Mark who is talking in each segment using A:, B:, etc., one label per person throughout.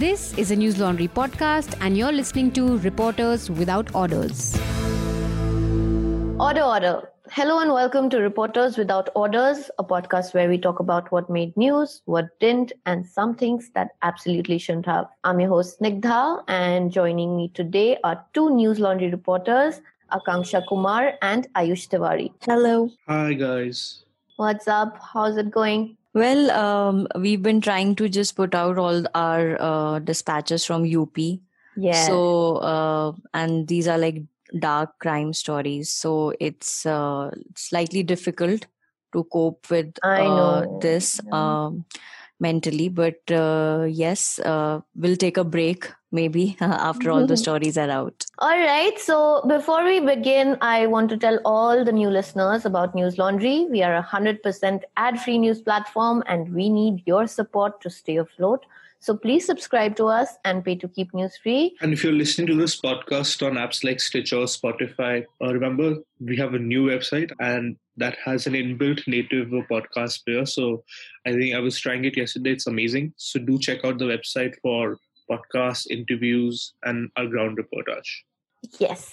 A: This is a News Laundry podcast, and you're listening to Reporters Without Orders.
B: Order, order. Hello and welcome to Reporters Without Orders, a podcast where we talk about what made news, what didn't, and some things that absolutely shouldn't have. I'm your host, Snigdha, and joining me today are two News Laundry reporters, Akanksha Kumar and Ayush Tiwari.
C: Hello.
D: Hi, guys.
B: What's up? How's it going?
C: Well, um, we've been trying to just put out all our uh, dispatches from UP.
B: Yeah.
C: So, uh, and these are like dark crime stories. So it's uh, slightly difficult to cope with uh, this um, mentally. But uh, yes, uh, we'll take a break maybe after all the stories are out.
B: All right. So before we begin, I want to tell all the new listeners about News Laundry. We are a 100% ad free news platform and we need your support to stay afloat. So please subscribe to us and pay to keep news free.
D: And if you're listening to this podcast on apps like Stitcher, Spotify, uh, remember we have a new website and that has an inbuilt native podcast player. So I think I was trying it yesterday. It's amazing. So do check out the website for podcasts, interviews, and our ground reportage.
B: Yes.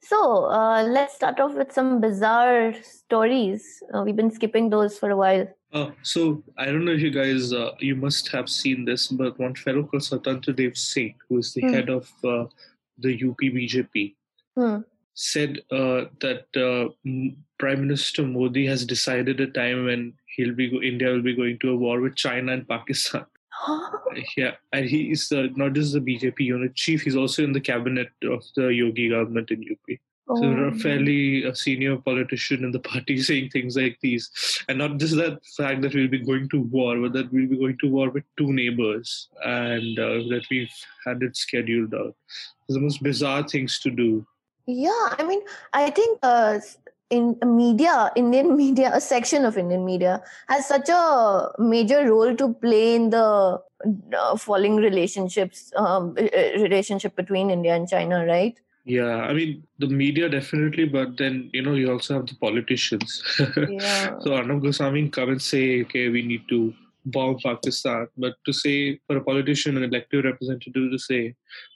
B: So uh, let's start off with some bizarre stories. Uh, we've been skipping those for a while.
D: Uh, so I don't know if you guys, uh, you must have seen this, but one fellow called Swatantra Dev Singh, who is the
B: Hmm.
D: head of uh, the UP BJP,
B: Hmm.
D: said uh, that uh, Prime Minister Modi has decided a time when he'll be go- India will be going to a war with China and Pakistan. Yeah, and he is uh, not just the BJP unit chief; he's also in the cabinet of the Yogi government in UP. So
B: Oh.
D: a fairly uh, senior politician in the party saying things like these, and not just that fact that we'll be going to war, but that we'll be going to war with two neighbors, and uh, that we've had it scheduled out. It's the most bizarre things to do.
B: Yeah, I mean, I think uh, in media, Indian media, a section of Indian media has such a major role to play in the uh, falling relationships, um, uh, relationship between India and China, right?
D: Yeah, I mean the media definitely, but then you know you also have the politicians.
B: Yeah.
D: so Arnab Goswami come and say, okay, we need to bomb Pakistan, but to say for a politician, an elected representative, to say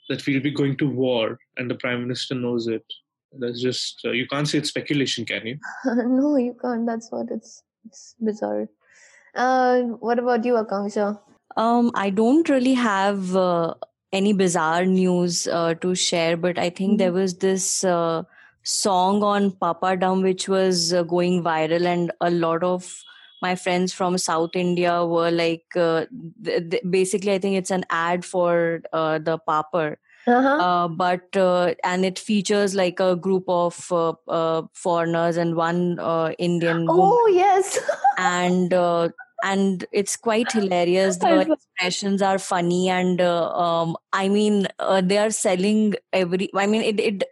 D: that we'll be going to war and the prime minister knows it, that's just uh, you can't say it's speculation, can you?
B: no, you can't. That's what it's. It's bizarre. Uh, what about you, Akanksha?
C: Um, I don't really have uh, any bizarre news uh, to share, but I think there was this uh, song on Papa Dum which was uh, going viral, and a lot of my friends from South India were like, uh, th- th- basically, I think it's an ad for uh, the Papar.
B: Uh-huh.
C: Uh, but uh, and it features like a group of uh, uh, foreigners and one uh, Indian woman
B: oh yes.
C: and and it's quite hilarious the expressions are funny and uh, um, i mean uh, they are selling every i mean it, it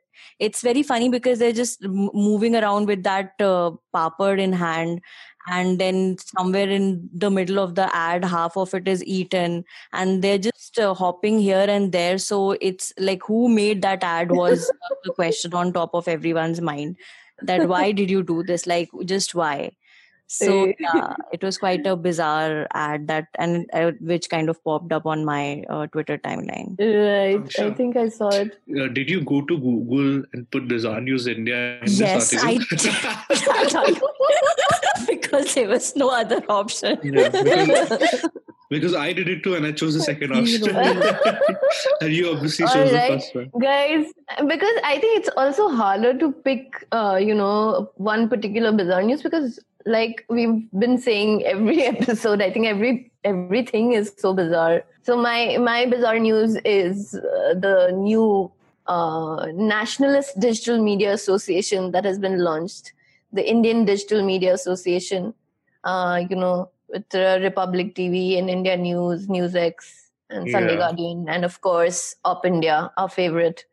C: it's very funny because they're just moving around with that uh, papad in hand and then somewhere in the middle of the ad half of it is eaten and they're just uh, hopping here and there. So it's like who made that ad was the question on top of everyone's mind that why did you do this? Like just why so
B: Eh.
C: yeah it was quite a bizarre ad that and uh, which kind of popped up on my uh, twitter timeline
B: Right. I think I saw it.
D: Uh, did you go to Google and put Bizarre News India in
C: Yes,
D: this
C: I
D: article?
C: did. because there was no other option
D: Yeah, because- because I did it too, and I chose the second option. and you obviously chose the first one.
B: guys because i think it's also harder to pick uh, you know one particular bizarre news because like we've been saying every episode i think every everything is so bizarre so my my bizarre news is uh, the new uh, nationalist digital media association that has been launched the indian digital media association uh, you know with uh, republic tv and india news newsx and sunday
D: Yeah.
B: guardian and of course op india our favorite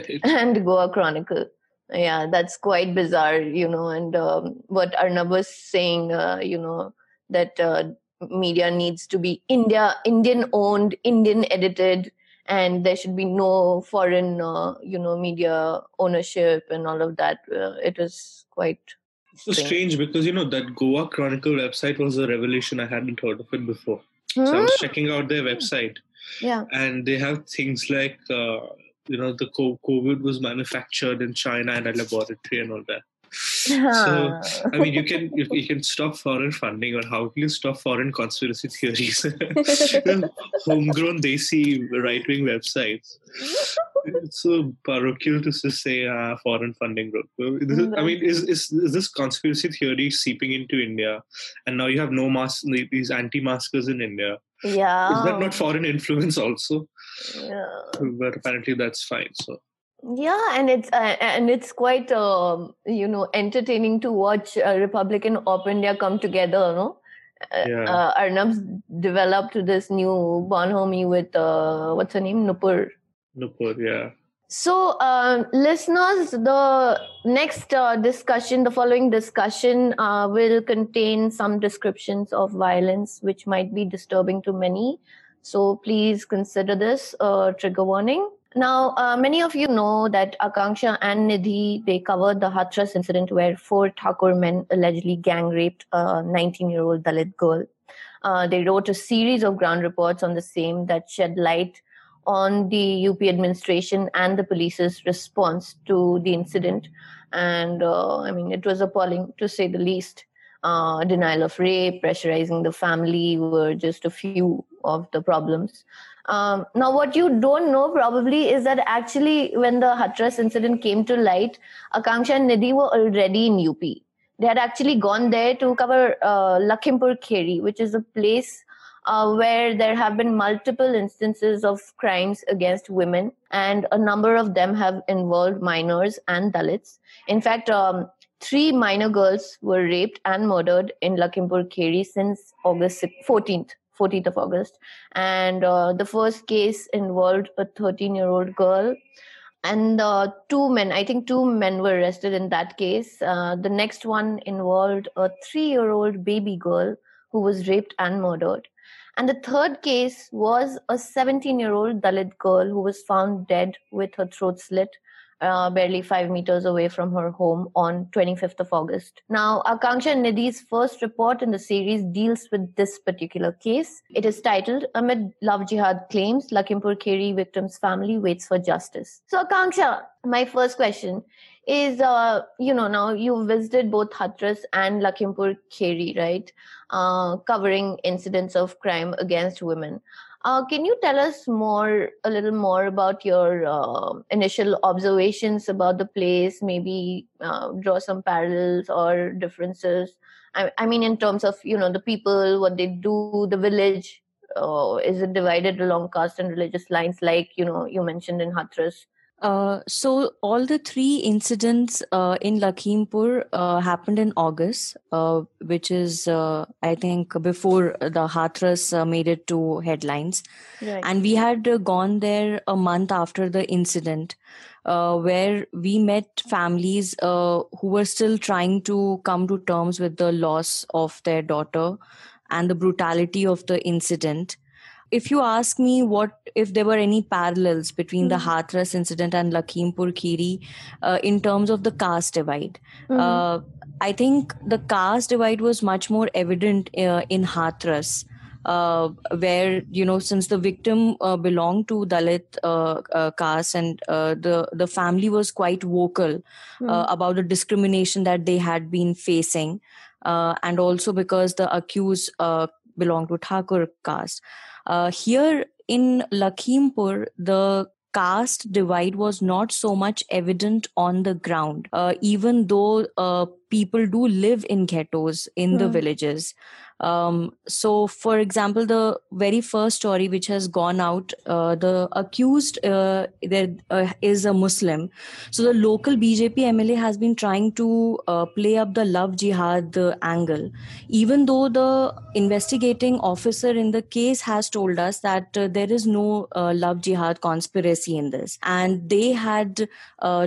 B: and Goa Chronicle. Yeah, that's quite bizarre, you know. And um, what Arnab was saying, uh, you know, that uh, media needs to be India, Indian owned, Indian edited, and there should be no foreign, uh, you know, media ownership and all of that. Uh, it was quite
D: so strange because you know that Goa Chronicle website was a revelation. I hadn't heard of it before. So I
B: Hmm?
D: was checking out their website,
B: Yeah.
D: And they have things like, uh, you know, the COVID was manufactured in China in a laboratory and all that. so I mean, you can you, you, can stop foreign funding, or how can you stop foreign conspiracy theories? Homegrown desi right wing websites. It's so parochial to just say uh, foreign funding growth. I mean, is, is is this conspiracy theory seeping into India, and now you have no mask these anti-maskers in India?
B: Yeah,
D: is that not foreign influence also?
B: Yeah,
D: but apparently that's fine. So
B: yeah and it's uh, and it's quite uh, you know entertaining to watch uh, republican op india come together no uh, yeah. uh, arnab's developed this new bonhomie with uh, what's her name nupur
D: nupur yeah.
B: So uh, listeners the next uh, discussion the following discussion uh, will contain some descriptions of violence which might be disturbing to many. So please consider this a trigger warning. Now, uh, many of you know that Akanksha and Nidhi, they covered the Hathras incident where four Thakur men allegedly gang raped a 19 year old Dalit girl. Uh, they wrote a series of ground reports on the same that shed light on the UP administration and the police's response to the incident. And uh, I mean, it was appalling to say the least. Uh, denial of rape, pressurizing the family were just a few of the problems. Um, now, what you don't know probably is that actually, when the Hathras incident came to light, Akanksha and Nidhi were already in UP. They had actually gone there to cover uh, Lakhimpur Kheri, which is a place uh, where there have been multiple instances of crimes against women, and a number of them have involved minors and Dalits. In fact, um, three minor girls were raped and murdered in Lakhimpur Kheri since August 14th. 14th of August. And uh, the first case involved a 13 year old girl. And uh, two men, I think two men were arrested in that case. Uh, the next one involved a three year old baby girl who was raped and murdered. And the third case was a 17 year old Dalit girl who was found dead with her throat slit uh, barely five meters away from her home on 25th of August. Now, Akanksha Nidhi's first report in the series deals with this particular case. It is titled Amid Love Jihad Claims, Lakhimpur Kheri Victim's Family Waits for Justice. So, Akanksha, my first question is, uh, you know, now you visited both Hathras and Lakhimpur Kheri, right? Uh, covering incidents of crime against women. Uh, can you tell us more, a little more about your uh, initial observations about the place? Maybe uh, draw some parallels or differences. I, I, mean, in terms of you know the people, what they do, the village. Uh, is it divided along caste and religious lines, like you know you mentioned in Hathras?
C: Uh, so all the three incidents uh, in Lakhimpur uh, happened in August, uh, which is uh, I think before the Hathras uh, made it to headlines, right. and we had gone there a month after the incident, where we met families who were still trying to come to terms with the loss of their daughter and the brutality of the incident if you ask me what if there were any parallels between mm-hmm. the hmm. Hathras incident and Lakhimpur Kheri uh, in terms of the caste divide, mm-hmm. uh, I think the caste divide was much more evident uh, in Hathras. Uh, where you know since the victim uh, belonged to Dalit uh, caste and the the family was quite vocal mm-hmm. about the discrimination that they had been facing, and also because the accused belonged to Thakur caste. Uh, here in Lakhimpur, the caste divide was not so much evident on the ground, uh, even though uh, people do live in ghettos in mm. the hmm. villages. Um, so, for example, the very first story which has gone out, uh, the accused uh, there uh, is a Muslim. So, the local BJP MLA has been trying to uh, play up the love jihad angle, even though the investigating officer in the case has told us that uh, there is no uh, love jihad conspiracy in this, and they had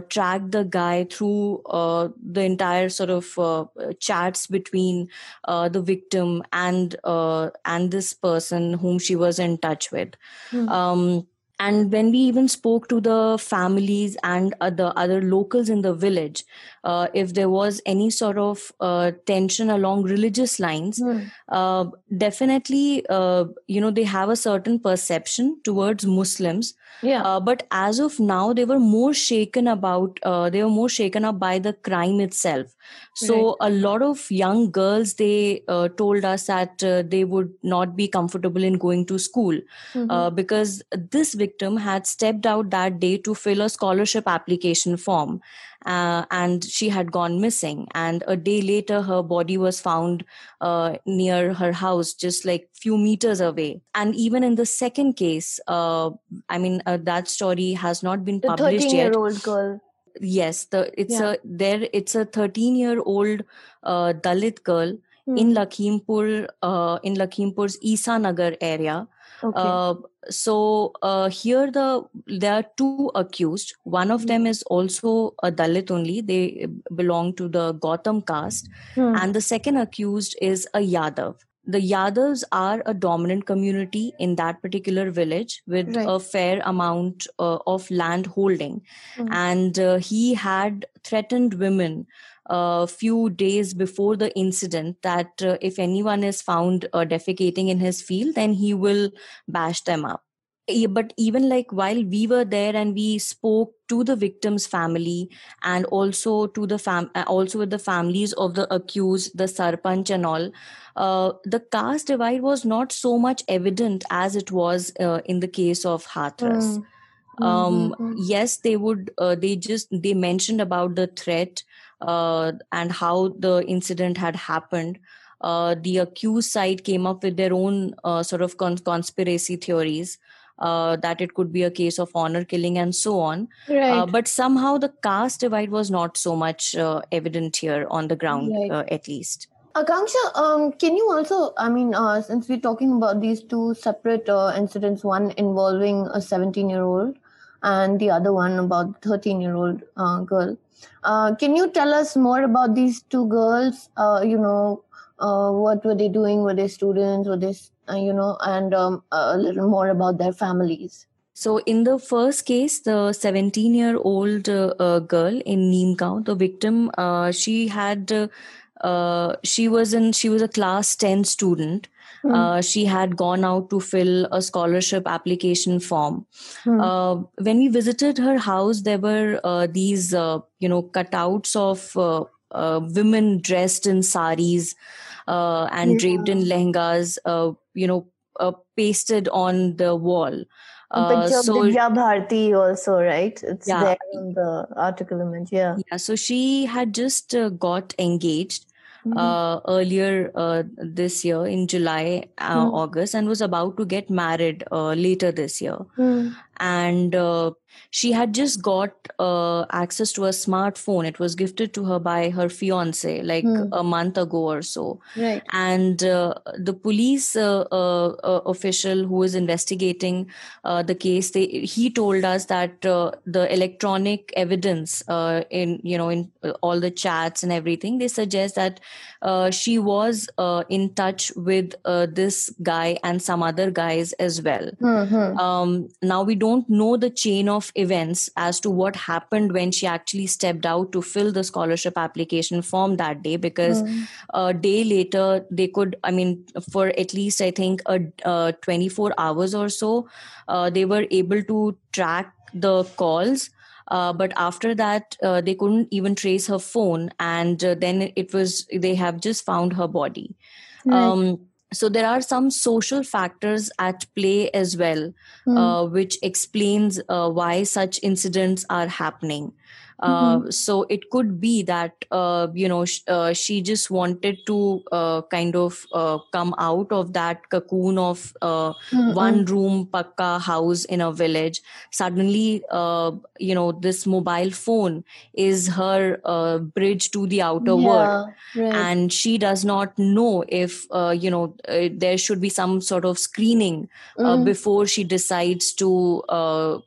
C: tracked the guy through the entire sort of chats between the victim and uh, and this person whom she was in touch with. Mm. Um, and when we even spoke to the families and the other locals in the village uh, if there was any sort of uh, tension along religious lines mm. uh, definitely uh, you know they have a certain perception towards muslims
B: yeah
C: uh, but as of now they were more shaken about uh, they were more shaken up by the crime itself so right. a lot of young girls they told us that they would not be comfortable in going to school mm-hmm. because this victim had stepped out that day to fill a scholarship application form uh, and she had gone missing and a day later her body was found uh, near her house just like few meters away and even in the second case uh, i mean uh, that story has not been
B: the
C: published
B: 13 year old girl
C: yes the it's yeah. a there it's a 13 year old uh, dalit girl hmm. in lakhimpur uh, in lakhimpur's isa nagar area
B: Okay. Uh,
C: so uh, here the there are two accused. One of them is also a Dalit only. They belong to the Gautam caste, hmm. and the second accused is a Yadav. The Yadavs are a dominant community in that particular village with right. a fair amount uh, of land holding, hmm. and uh, he had threatened women a few days before the incident that uh, if anyone is found uh, defecating in his field, then he will bash them up. But even like while we were there and we spoke to the victim's family and also to the fam, uh, also with the families of the accused, the sarpanch and all, uh, the caste divide was not so much evident as it was uh, in the case of Hathras. Mm um mm-hmm. yes they would uh, they just they mentioned about the threat and how the incident had happened. Uh, the accused side came up with their own uh, sort of con- conspiracy theories uh, that it could be a case of honor killing and so on.
B: Right. Uh,
C: but somehow the caste divide was not so much uh, evident here on the ground, right. at least.
B: Akanksha, um, can you also, I mean, since we're talking about these two separate incidents, one involving a 17 year old and the other one about 13 year old girl, uh, can you tell us more about these two girls? Uh, you know, uh, what were they doing? Were they students? Were they, uh, you know, and um, a little more about their families?
C: So, in the first case, the 17 year old uh, girl in Neemgaon, the victim, she had. she was in she was a class 10 student Mm. Uh, she had gone out to fill a scholarship application form. Mm. Uh, when we visited her house, there were uh, these, uh, you know, cutouts of uh, uh, women dressed in saris and yeah. draped in lehengas, you know, pasted on the wall.
B: Uh, so Divya Bharti also, right? It's yeah. there in the article image. Yeah.
C: Yeah. So she had just uh, got engaged mm-hmm. uh, earlier uh, this year in July, uh, mm-hmm. August, and was about to get married uh, later this year.
B: Mm-hmm.
C: And uh, she had just got uh, access to a smartphone. It was gifted to her by her fiance like mm. a month ago or so.
B: Right.
C: And uh, the police uh, uh, uh official who is investigating uh, the case, they, he told us that the electronic evidence in you know in all the chats and everything, they suggest that she was in touch with this guy and some other guys as well.
B: Mm-hmm.
C: Um, now we don't know the chain of events as to what happened when she actually stepped out to fill the scholarship application form that day because mm. a day later they could i mean for at least i think a, a 24 hours or so uh, they were able to track the calls. Uh, but after that uh, they couldn't even trace her phone and uh, then it was they have just found her body. Um, so there are some social factors at play as well mm. uh, which explains uh, why such incidents are happening mm-hmm. Uh, so it could be that uh, you know sh- uh, she just wanted to uh, kind of uh, come out of that cocoon of mm-hmm. one room pakka house in a village suddenly you know this mobile phone is her bridge to the outer yeah, world right. and she does not know if you know there should be some sort of screening mm. before she decides to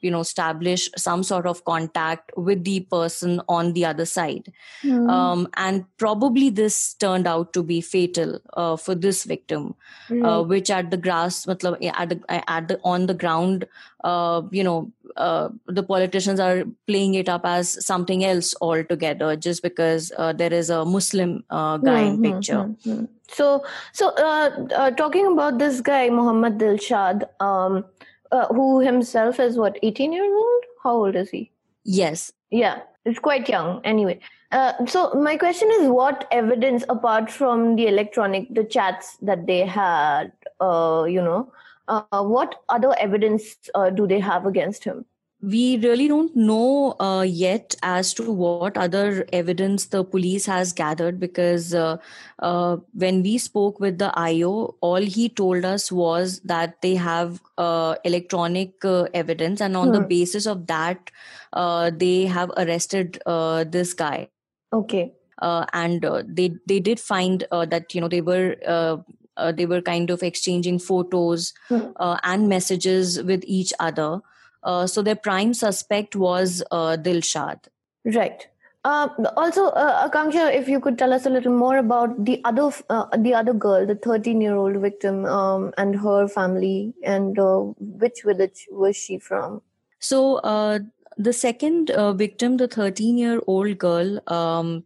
C: you know establish some sort of contact with the person person on the other side
B: Hmm.
C: um, and probably this turned out to be fatal uh, for this victim uh, which at the grass at the, at the on the ground uh, you know uh, the politicians are playing it up as something else altogether just because uh, there is a muslim uh, guy in
B: Hmm,
C: picture
B: hmm, hmm. So, so uh, uh, talking about this guy, Muhammad Dilshad, um, uh, who himself is what, 18 years old? How old is he?
C: yes
B: Yeah, it's quite young. Anyway, uh, so my question is, what evidence apart from the electronic, the chats that they had, uh, you know, uh, what other evidence uh, do they have against him?
C: We really don't know uh, yet as to what other evidence the police has gathered because uh, uh, when we spoke with the IO, all he told us was that they have uh, electronic uh, evidence, and on the
B: Hmm.
C: basis of that, uh, they have arrested uh, this guy.
B: Okay.
C: Uh, and uh, they they did find uh, that you know they were. Uh, uh, they were kind of exchanging photos
B: Hmm.
C: uh, and messages with each other. Uh, so their prime suspect was uh, Dilshad.
B: Right. Uh, also, uh, Akanksha, if you could tell us a little more about the other, uh, the other girl, the 13-year-old victim, um, and her family, and uh, which village was she from?
C: So uh, the second uh, victim, the 13-year-old girl, um,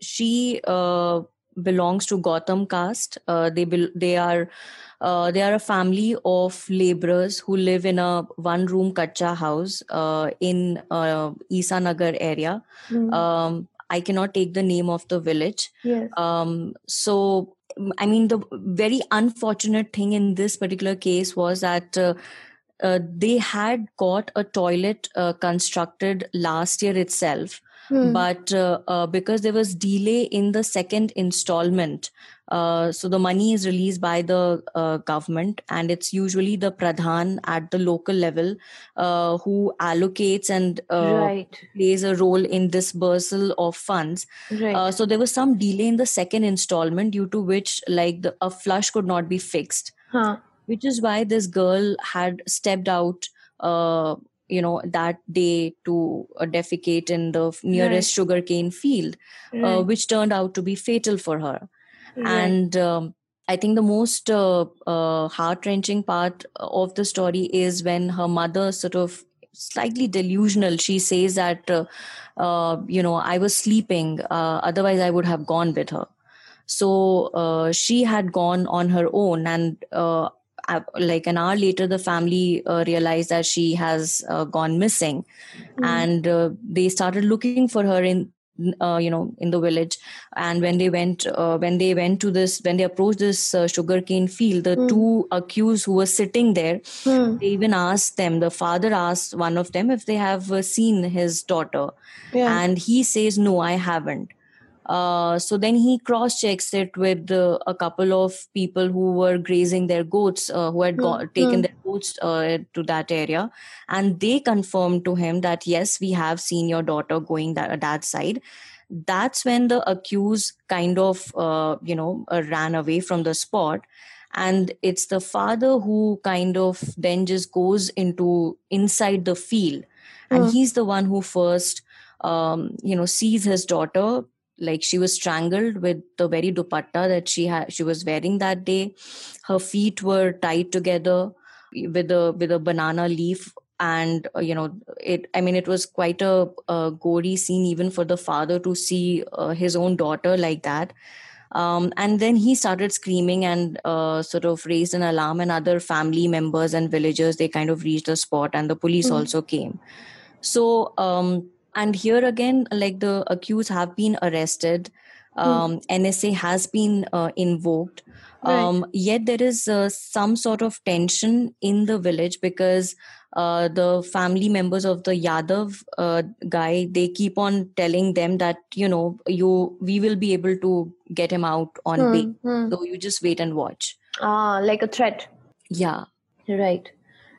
C: she uh, belongs to Gautam caste. Uh, they bel they are uh, they are a family of laborers who live in a one-room kacha house uh, in uh, Isa Nagar area.
B: Hmm.
C: Um, I cannot take the name of the village.
B: yes.
C: um, so mm, i mean the very unfortunate thing in this particular case was that uh, uh, they had got a toilet uh, constructed last year itself
B: Hmm.
C: but uh, uh, because there was delay in the second installment uh, so the money is released by the uh, government and it's usually the pradhan at the local level uh, who allocates and uh,
B: right.
C: plays a role in dispersal of funds
B: Right.
C: uh, so there was some delay in the second installment due to which like the, a flush could not be fixed
B: huh.
C: which is why this girl had stepped out uh, you know that day to uh, defecate in the nearest sugarcane field uh, which turned out to be fatal for her.
B: Right.
C: and um, i think the most uh, uh, heart-wrenching part of the story is when her mother sort of slightly delusional she says that uh, uh, you know i was sleeping uh, otherwise i would have gone with her. So uh, she had gone on her own and uh, uh, like an hour later the family uh, realized that she has uh, gone missing
B: Hmm.
C: and uh, they started looking for her in uh, you know in the village and when they went uh, when they went to this when they approached this uh, sugarcane field the
B: Hmm.
C: two accused who were sitting there
B: Hmm.
C: they even asked them the father asked one of them if they have uh, seen his daughter
B: Yeah.
C: and he says no i haven't uh, so then he cross checks it with uh, a couple of people who were grazing their goats uh, who had
B: Hmm,
C: got, taken
B: hmm.
C: their goats uh, to that area and they confirmed to him that yes we have seen your daughter going that, that side that's when the accused kind of uh, you know uh, ran away from the spot and it's the father who kind of then just goes into inside the field and
B: Hmm.
C: he's the one who first um, you know sees his daughter like she was strangled with the very dupatta that she had she was wearing that day. Her feet were tied together with a with a banana leaf and uh, you know it i mean it was quite a, a gory scene even for the father to see uh, his own daughter like that. Um, and then he started screaming and uh, sort of raised an alarm and other family members and villagers they kind of reached the spot and the police
B: Mhm.
C: also came. So um, and here again like the accused have been arrested um, nsa has been uh, invoked
B: Right.
C: um, yet there is uh, some sort of tension in the village because uh, the family members of the Yadav uh, guy they keep on telling them that you know you we will be able to get him out on
B: Hmm,
C: bail
B: hmm.
C: so you just wait and watch
B: Ah, like a threat.
C: yeah
B: Right.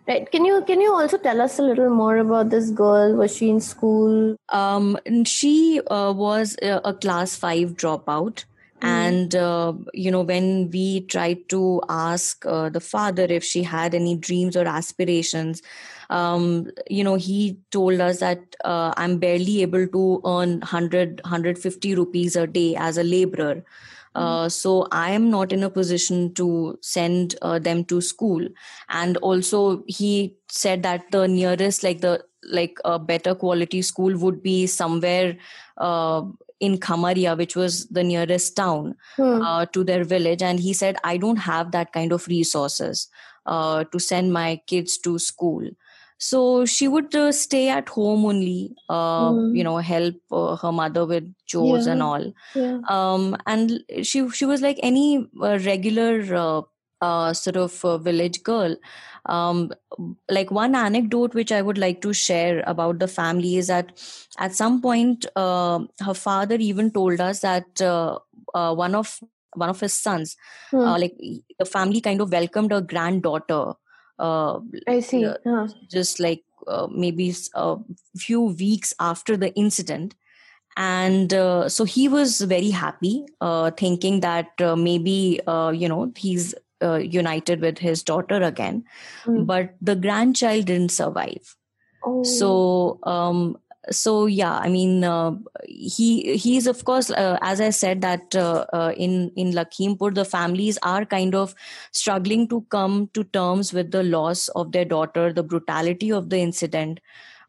B: Right. Can you can you also tell us a little more about this girl? Was she in school?
C: um she uh, was a, a class 5 dropout and uh, you know when we tried to ask uh, the father if she had any dreams or aspirations um, you know he told us that uh, i'm barely able to earn 100 150 rupees a day as a laborer uh, so I am not in a position to send uh, them to school. And also, he said that the nearest, like the like a better quality school, would be somewhere uh, in Khamaria, which was the nearest town
B: Hmm.
C: uh, to their village. And he said, I don't have that kind of resources uh, to send my kids to school. So she would uh, stay at home only, uh,
B: Hmm.
C: you know, help uh, her mother with chores and all.
B: Yeah.
C: Um, and she she was like any uh, regular uh, uh, sort of village girl. Um, like one anecdote which I would like to share about the family is that at some point uh, her father even told us that uh, uh, one of one of his sons,
B: Hmm.
C: uh, like the family kind of welcomed a granddaughter. Uh,
B: I see. Huh.
C: just like uh, maybe a few weeks after the incident and uh, so he was very happy uh, thinking that uh, maybe uh, you know he's uh, united with his daughter again
B: Hmm.
C: but the grandchild didn't survive
B: Oh.
C: so um so yeah i mean uh, he he's of course uh, as i said that uh, uh, in in lakhimpur the families are kind of struggling to come to terms with the loss of their daughter the brutality of the incident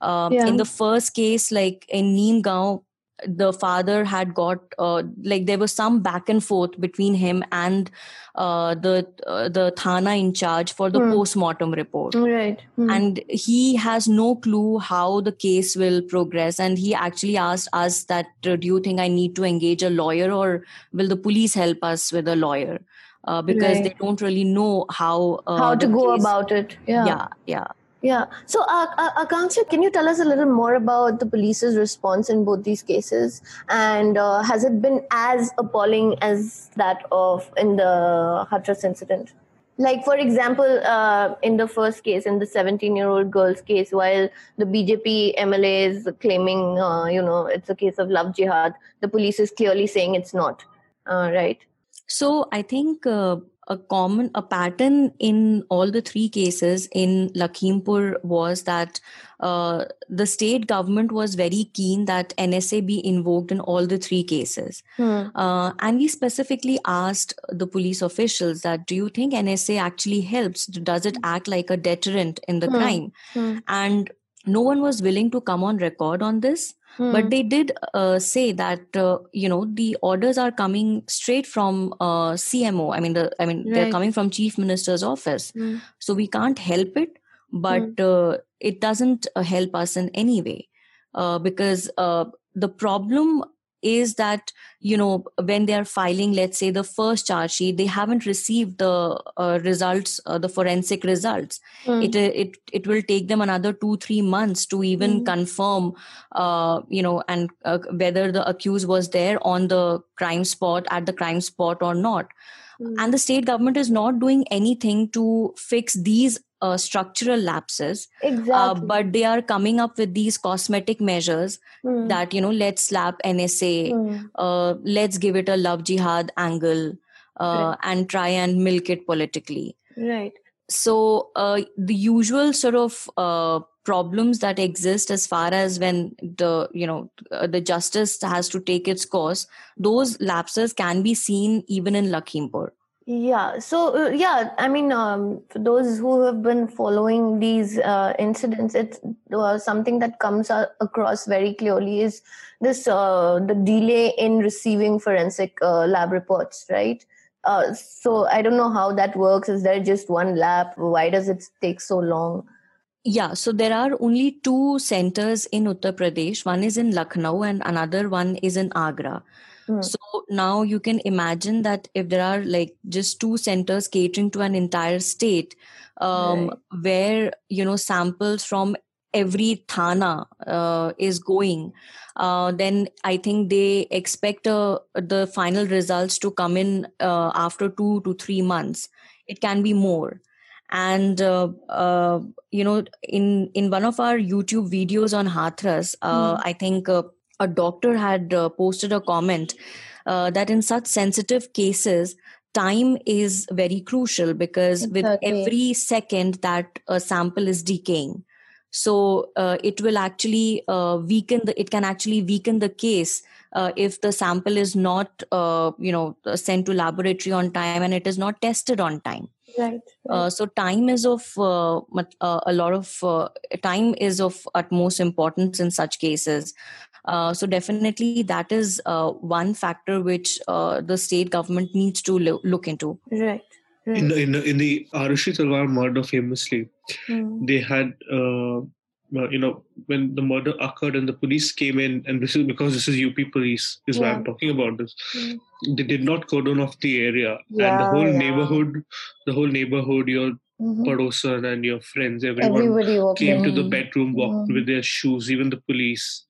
C: uh,
B: Yeah.
C: in the first case like in neemgaon the father had got uh, like there was some back and forth between him and uh, the uh, the thana in charge for the
B: Hmm.
C: post-mortem report
B: right. Hmm.
C: and he has no clue how the case will progress and he actually asked us that uh, do you think i need to engage a lawyer or will the police help us with a lawyer uh, because
B: Right.
C: they don't really know how uh,
B: how to go
C: case-
B: about it. Yeah.
C: yeah yeah
B: Yeah. So, uh, uh, Akanksha, can you tell us a little more about the police's response in both these cases? And uh, has it been as appalling as that of in the Hathras incident? Like, for example, uh, in the first case, in the 17 year old girl's case, while the BJP MLA is claiming, uh, you know, it's a case of love jihad, the police is clearly saying it's not. Uh, right?
C: So I think uh, a common a pattern in all the three cases in Lakhimpur was that uh, the state government was very keen that NSA be invoked in all the three cases.
B: Hmm.
C: Uh, and we specifically asked the police officials that do you think NSA actually helps? Does it act like a deterrent in the
B: Hmm.
C: crime?
B: Hmm.
C: And no one was willing to come on record on this
B: Hmm.
C: but they did uh, say that uh, you know the orders are coming straight from uh, cmo i mean the i mean they're coming from chief minister's office.
B: Hmm.
C: so we can't help it but uh, it doesn't uh, help us in any way. Uh, because uh, the problem is that you know when they are filing let's say the first charge sheet they haven't received the uh, results uh, the forensic results
B: Hmm.
C: it it it will take them another 2 3 months to even
B: Mhm.
C: confirm uh, you know and uh, whether the accused was there on the crime spot at the crime spot or not
B: Hmm.
C: and the state government is not doing anything to fix these uh, structural lapses
B: exactly.
C: uh, but they are coming up with these cosmetic measures
B: Hmm.
C: that you know let's slap nsa
B: Hmm.
C: uh, let's give it a love jihad angle uh, and try and milk it politically
B: Right.
C: so uh, the usual sort of uh, problems that exist as far as when the you know uh, the justice has to take its course those lapses can be seen even in lakhimpur
B: Yeah. So, uh, yeah, I mean, um, for those who have been following these uh, incidents, it's uh, something that comes across very clearly is this uh, the delay in receiving forensic uh, lab reports, right? Uh, so, I don't know how that works. Is there just one lab? Why does it take so long?
C: yeah so there are only two centers in uttar pradesh one is in lucknow and another one is in agra
B: Hmm.
C: so now you can imagine that if there are like just two centers catering to an entire state um,
B: Right.
C: where you know samples from every thana uh, is going uh, then i think they expect uh, the final results to come in uh, after 2 to 3 months it can be more and uh, uh, you know in in one of our youtube videos on hathras uh,
B: Hmm.
C: i think uh, a doctor had uh, posted a comment uh, that in such sensitive cases time is very crucial because
B: Exactly.
C: with every second that a sample is decaying so uh, it will actually uh, weaken the it can actually weaken the case uh, if the sample is not uh, you know sent to laboratory on time and it is not tested on time
B: Right.
C: uh, so time is of a lot of uh, time is of utmost importance in such cases uh, so definitely that is uh, one factor which uh, the state government needs to lo- look into
B: right. Right.
D: In the, in the, in the Aarushi Talwar murder, famously,
B: Mm.
D: they had, uh, uh, you know, when the murder occurred and the police came in, and this is because this is UP police, is why I'm talking about this.
B: Mm.
D: They did not cordon off the area, and the whole
B: yeah.
D: neighborhood, the whole neighborhood, your padosan and your friends, everyone came
B: in.
D: to the bedroom, walked
B: Mm.
D: with their shoes, even the police,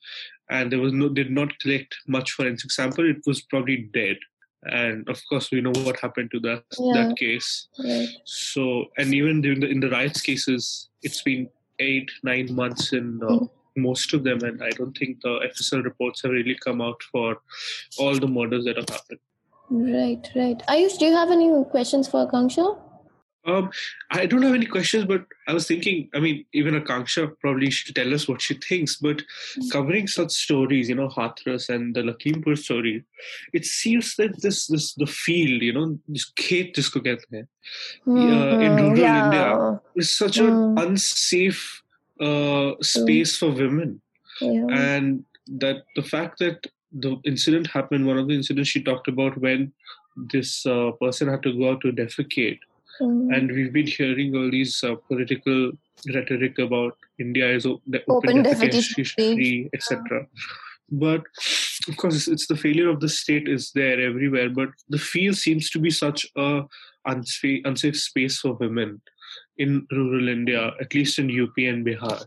D: and there was no, did not collect much forensic sample. It was probably dead, and of course, we know what happened to that
B: Yeah.
D: that case.
B: Right.
D: So, and even during the, in the riots cases, it's been eight, nine months in uh,
B: Mm.
D: most of them, and I don't think the FSL reports have really come out for all the murders that have happened.
B: Right, right. Ayush, do you have any questions for Akanksha?
D: Um, I don't have any questions, but I was thinking. I mean, even Akanksha probably should tell us what she thinks. But
B: Mm.
D: covering such stories, you know, Hathras and the Lakhimpur story, it seems that this this the field, you know, this khet jisko kehte hain, in
B: Mhm,
D: rural
B: yeah.
D: India. is such
B: Mm.
D: an unsafe uh, space for women,
B: Yeah.
D: and that the fact that the incident happened, one of the incidents she talked about when this uh, person had to go out to defecate
B: Mhm.
D: and we've been hearing all these uh, political rhetoric about India is o- the
B: Open
D: open,
B: defecation
D: defecation free, etc. But of course, it's, it's the failure of the state is there everywhere. But the field seems to be such a unsafe, unsafe space for women in rural India, at least in UP and Bihar.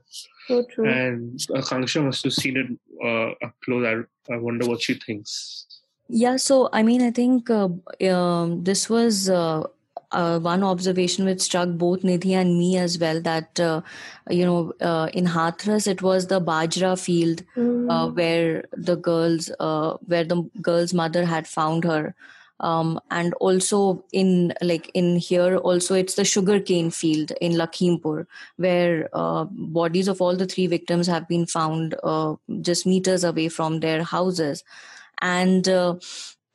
B: so true.
D: And Akanksha must have seen it uh, up close. I, I wonder what she thinks.
C: Yeah, so I mean, I think uh, um, this was uh, uh, one observation which struck both Nidhi and me as well. That uh, you know, uh, in Hathras, it was the Bajra field uh,
B: Mm.
C: where the girls, uh, where the girl's mother had found her, um, and also in like in here, also it's the sugarcane field in Lakhimpur, where uh, bodies of all the three victims have been found uh, just meters away from their houses and uh,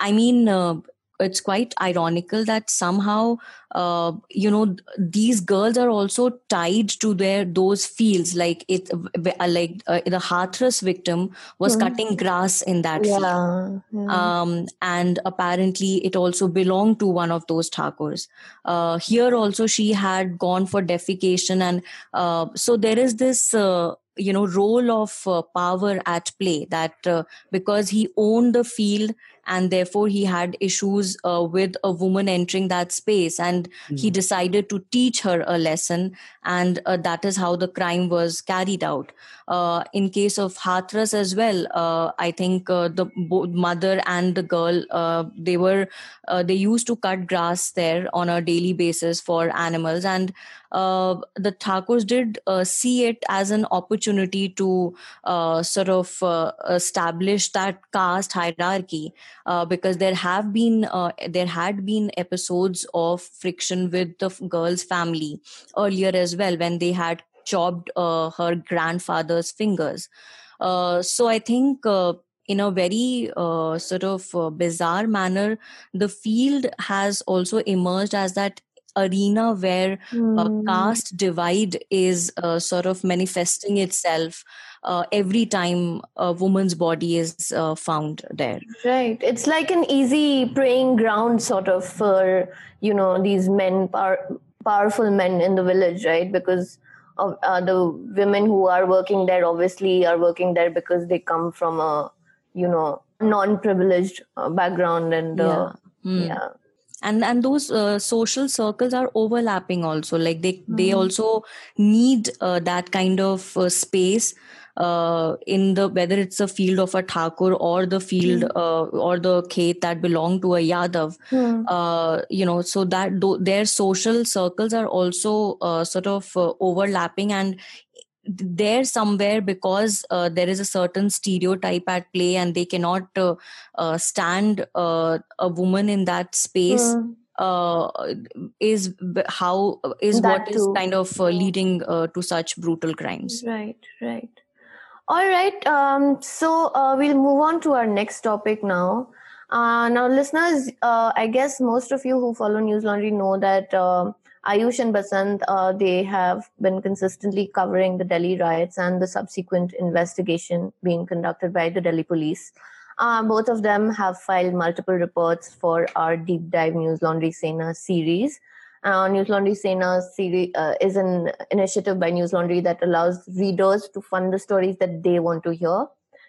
C: i mean uh, it's quite ironical that somehow uh, you know these girls are also tied to their those fields like it uh, like uh, the hathras victim was
B: Mhm.
C: cutting grass in that field
B: yeah. yeah.
C: um, and apparently it also belonged to one of those Thakurs. Uh, here also she had gone for defecation, and uh, so there is this. Uh, you know role of uh, power at play that uh, because he owned the field and therefore he had issues uh, with a woman entering that space and he
D: Mhm.
C: decided to teach her a lesson and uh, that is how the crime was carried out uh, in case of hathras as well uh, i think uh, the both mother and the girl uh, they were uh, they used to cut grass there on a daily basis for animals and uh, the Thakurs did uh, see it as an opportunity to uh, sort of uh, establish that caste hierarchy uh, because there have been there had been episodes of friction with the girl's family earlier as well when they had chopped her grandfather's fingers. So i think in a very uh, sort of uh, bizarre manner the field has also emerged as that arena where
B: Mm.
C: caste divide is uh, sort of manifesting itself uh, every time a woman's body is uh, found there.
B: Right. It's like an easy preying ground, sort of, for, you know, these men, power, powerful men in the village, right? Because of uh, the women who are working there obviously are working there because they come from a, you know, non privileged uh, background. And, uh,
C: Hmm.
B: yeah.
C: And and those uh, social circles are overlapping also like they they
B: Mhm.
C: also need uh, that kind of uh, space uh, in the whether it's a field of a thakur or the field uh, or the khet that belong to a yadav
B: Hmm.
C: uh, you know so that tho- their social circles are also uh, sort of uh, overlapping and there somewhere because uh, there is a certain stereotype at play and they cannot uh, uh, stand uh, a woman in that space mm. is how is that what too. is kind of uh, leading to such brutal crimes
B: right right all right um, so we'll move on to our next topic now now listeners i guess most of you who follow news laundry know that Ayush and Basant, uh, they have been consistently covering the Delhi riots and the subsequent investigation being conducted by the Delhi police. Uh, both of them have filed multiple reports for our deep dive News Laundry Sena series. Uh, News Laundry Sena series uh, is an initiative by News Laundry that allows readers to fund the stories that they want to hear.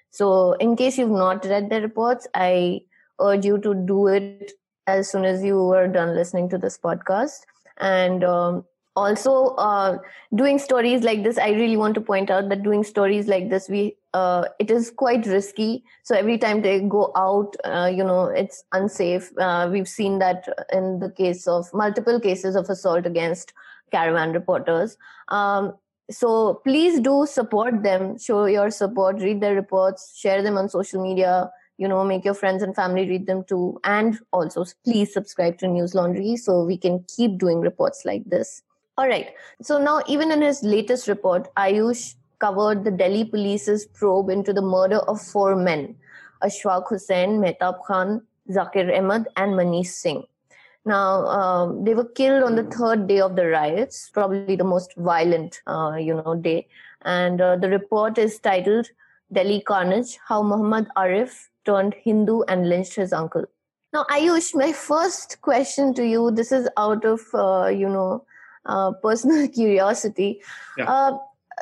B: So, in case you've not read the reports, I urge you to do it as soon as you are done listening to this podcast and um, also uh, doing stories like this i really want to point out that doing stories like this we uh, it is quite risky. So every time they go out uh, you know it's unsafe. Uh, we've seen that in the case of multiple cases of assault against caravan reporters. Um, so please do support them. Show your support. Read their reports. Share them on social media you know make your friends and family read them too. And also please subscribe to news laundry so we can keep doing reports like this. All right. So now even in his latest report ayush covered the delhi police's probe into the murder of four men ashfaq hussain mehtab khan zakir ahmed and manish singh. Now um, they were killed on the third day of the riots probably the most violent uh, you know day. And uh, the report is titled delhi carnage how muhammad arif turned Hindu and lynched his uncle. Now, Ayush, my first question to you this is out of, uh, you know, uh, personal curiosity. Yeah. Uh,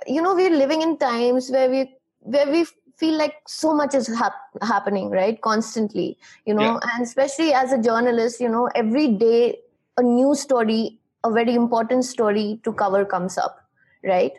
B: you know, we're living in times where we where we feel like so much is hap- happening, right? Constantly, you know, yeah. and especially as a journalist, you know, every day a new story, a very important story to cover comes up, right?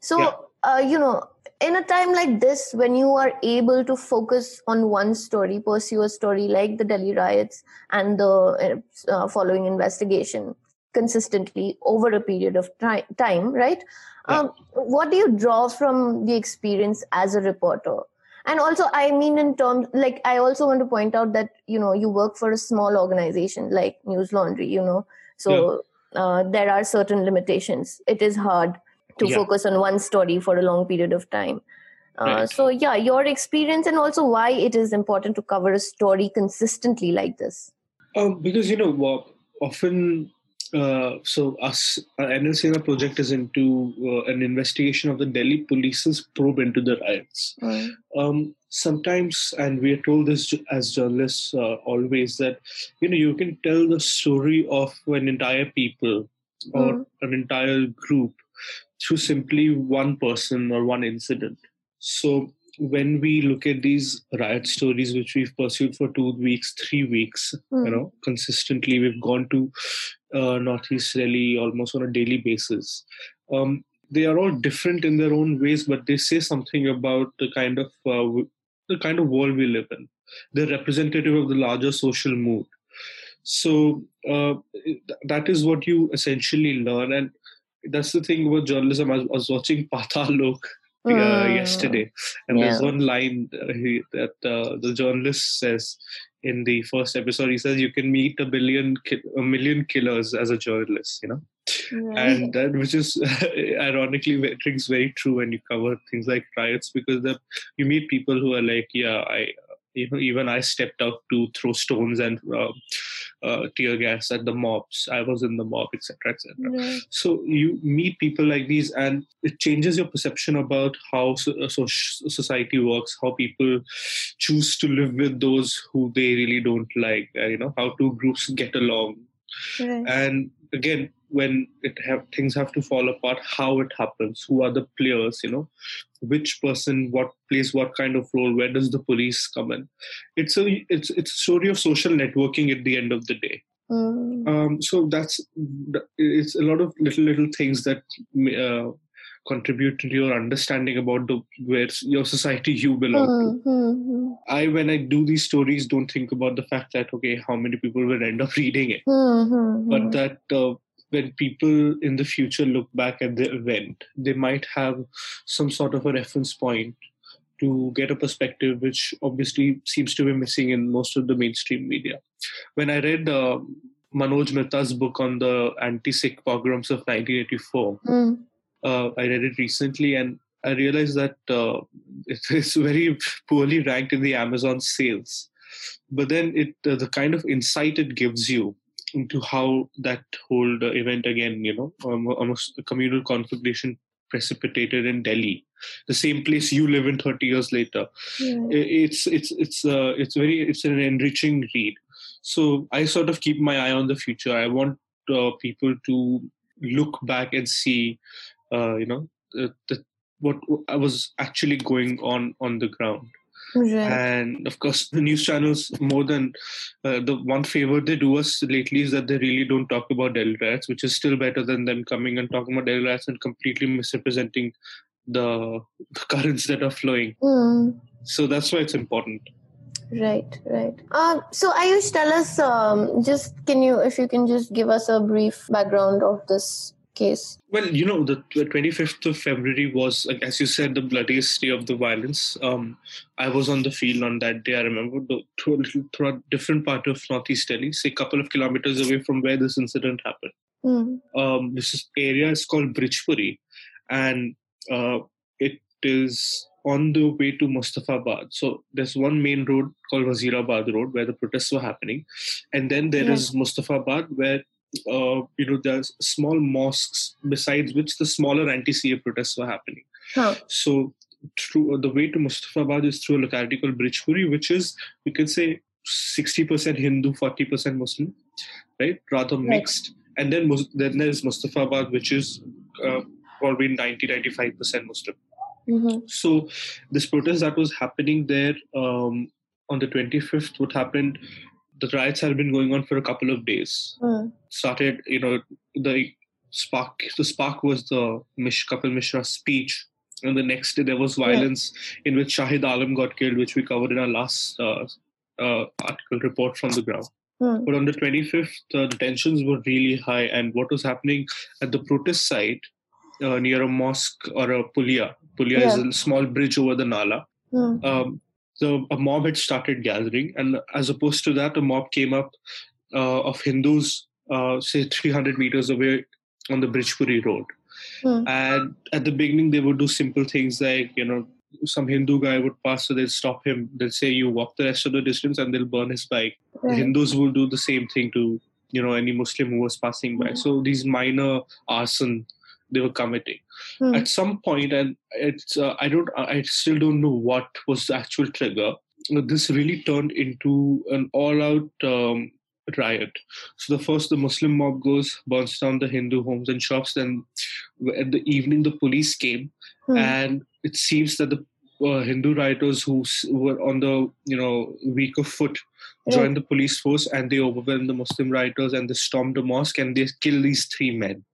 B: So, yeah. uh, you know, in a time like this when you are able to focus on one story pursue a story like the delhi riots and the uh, uh following investigation consistently over a period of time right? Yeah. um, what do you draw from the experience as a reporter? And also i mean in terms like i also want to point out that you know you work for a small organization like news laundry you know? So yeah. uh, there are certain limitations. It is hard to yeah. focus on one story for a long period of time. Uh, right. So, yeah, your experience and also why it is important to cover a story consistently like this.
D: Um, because, you know, often, uh, so us, our NL Sena project is into uh, an investigation of the Delhi police's probe into the riots. Mm. Um, sometimes, and we are told this as journalists uh, always, that, you know, you can tell the story of an entire people or mm. an entire group through simply one person or one incident. So when we look at these riot stories which we've pursued for two weeks three weeks mm. you know consistently we've gone to uh, northeast delhi almost on a daily basis um, they are all different in their own ways but they say something about the kind of uh, the kind of world we live in they're representative of the larger social mood so uh, that is what you essentially learn and that's the thing about journalism. I was, I was watching Paatal Lok uh, mm. yesterday, and yeah. there's one line he, that uh, the journalist says in the first episode. He says you can meet a billion, a million killers as a journalist. You know. And that, which is ironically rings very true when you cover things like riots because the, you meet people who are like, yeah, I you know even i stepped out to throw stones and uh, uh, tear gas at the mobs. I was in the mob etc etc yeah. so you meet people like these and it changes your perception about how so, uh, so society works how people choose to live with those who they really don't like uh, you know how two groups get along. And again when it have things have to fall apart how it happens who are the players you know which person what plays what kind of role where does the police come in it's a it's it's a story of social networking at the end of the day mm. um, so that's it's a lot of little little things that uh, contribute to your understanding about the where your society you belong to mm-hmm. i when i do these stories don't think about the fact that okay how many people will end up reading it mm-hmm. but that uh, when people in the future look back at the event, they might have some sort of a reference point to get a perspective, which obviously seems to be missing in most of the mainstream media. When I read uh, Manoj Mitta's book on the anti-Sikh pogroms of 1984,
B: Mm.
D: uh, I read it recently, and I realized that uh, it is very poorly ranked in the Amazon sales. But then it uh, the kind of insight it gives you into how that whole uh, event again, you know, um, almost a communal conflagration precipitated in Delhi, the same place you live in 30 years later.
B: Yeah.
D: It's it's it's uh, it's very it's an enriching read. So I sort of keep my eye on the future. I want uh, people to look back and see, uh, you know, the, the, what was actually going on on the ground.
B: Right.
D: And of course, the news channels more than uh, the one favor they do us lately is that they really don't talk about Delhi riots, which is still better than them coming and talking about Delhi riots and completely misrepresenting the, the currents that are flowing.
B: Mm.
D: So that's why it's important.
B: Right, right. Um, so Ayush, tell us, um, just can you, if you can just give us a brief background of this case?
D: Well, you know, the 25th of February was, as you said, the bloodiest day of the violence. Um, I was on the field on that day. I remember through, a little- through a different part of Northeast Delhi, say a couple of kilometers away from where this incident happened.
B: Mm.
D: Um, this is, area is called Brijpuri, and uh, it is on the way to Mustafabad. So there's one main road called Wazirabad Road where the protests were happening, and then there
B: Yeah.
D: is Mustafabad where uh, you know there's small mosques besides which the smaller anti-CAA protests were happening.
B: Huh.
D: So through the way to Mustafabad is through a locality called Brijpuri, which is we could say 60% Hindu, 40% Muslim, right? Rather mixed. And then then there's Mustafabad, which is uh, probably 90 95% Muslim.
B: hmm
D: So this protest that was happening there um, on the 25th, what happened? The riots had been going on for a couple of days.
B: Mm.
D: Started, you know, the spark. The spark was the Mish Kapil Mishra's speech, and the next day there was violence in which Shahid Alam got killed, which we covered in our last uh, uh, article report from the ground.
B: Mm.
D: But on the 25th, uh, the tensions were really high, and what was happening at the protest site uh, near a mosque or a pulia. Pulia is a small bridge over the Nala.
B: Mm.
D: Um, the a mob had started gathering, and as opposed to that, a mob came up uh, of Hindus, uh, say 300 meters away on the Brijpuri road.
B: Mm.
D: And at the beginning, they would do simple things like, you know, some Hindu guy would pass, so they'll stop him. They'll say, "You walk the rest of the distance," and they'll burn his bike. The
B: Right.
D: Hindus will do the same thing to you know any Muslim who was passing by.
B: Mhm.
D: So these minor arson they were committing.
B: Mm.
D: At some point, and it's uh, I don't I still don't know what was the actual trigger. This really turned into an all-out um, riot. So the first the Muslim mob goes, burns down the Hindu homes and shops. Then at the evening, the police came
B: Mm.
D: and it seems that the uh, Hindu rioters who were on the you know weaker foot joined the police force and they overwhelmed the Muslim rioters and they stormed the mosque and they killed these three men.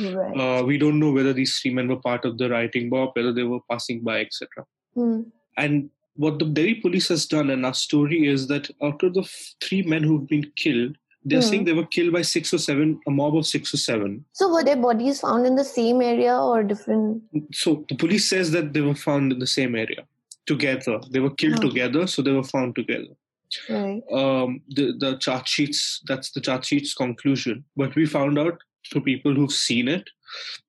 B: Right.
D: Uh, we don't know whether these three men were part of the rioting mob, whether they were passing by, etc.
B: Mm.
D: And what the Delhi police has done, and our story is that out of the f- three men who've been killed, they're
B: Hmm.
D: saying they were killed by six or seven, a mob of six or seven.
B: So were their bodies found in the same area or different?
D: So the police says that they were found in the same area together. They were killed
B: Oh.
D: together, so they were found together.
B: Right.
D: Um, the the charge sheets that's the charge sheets conclusion. But we found out through people who've seen it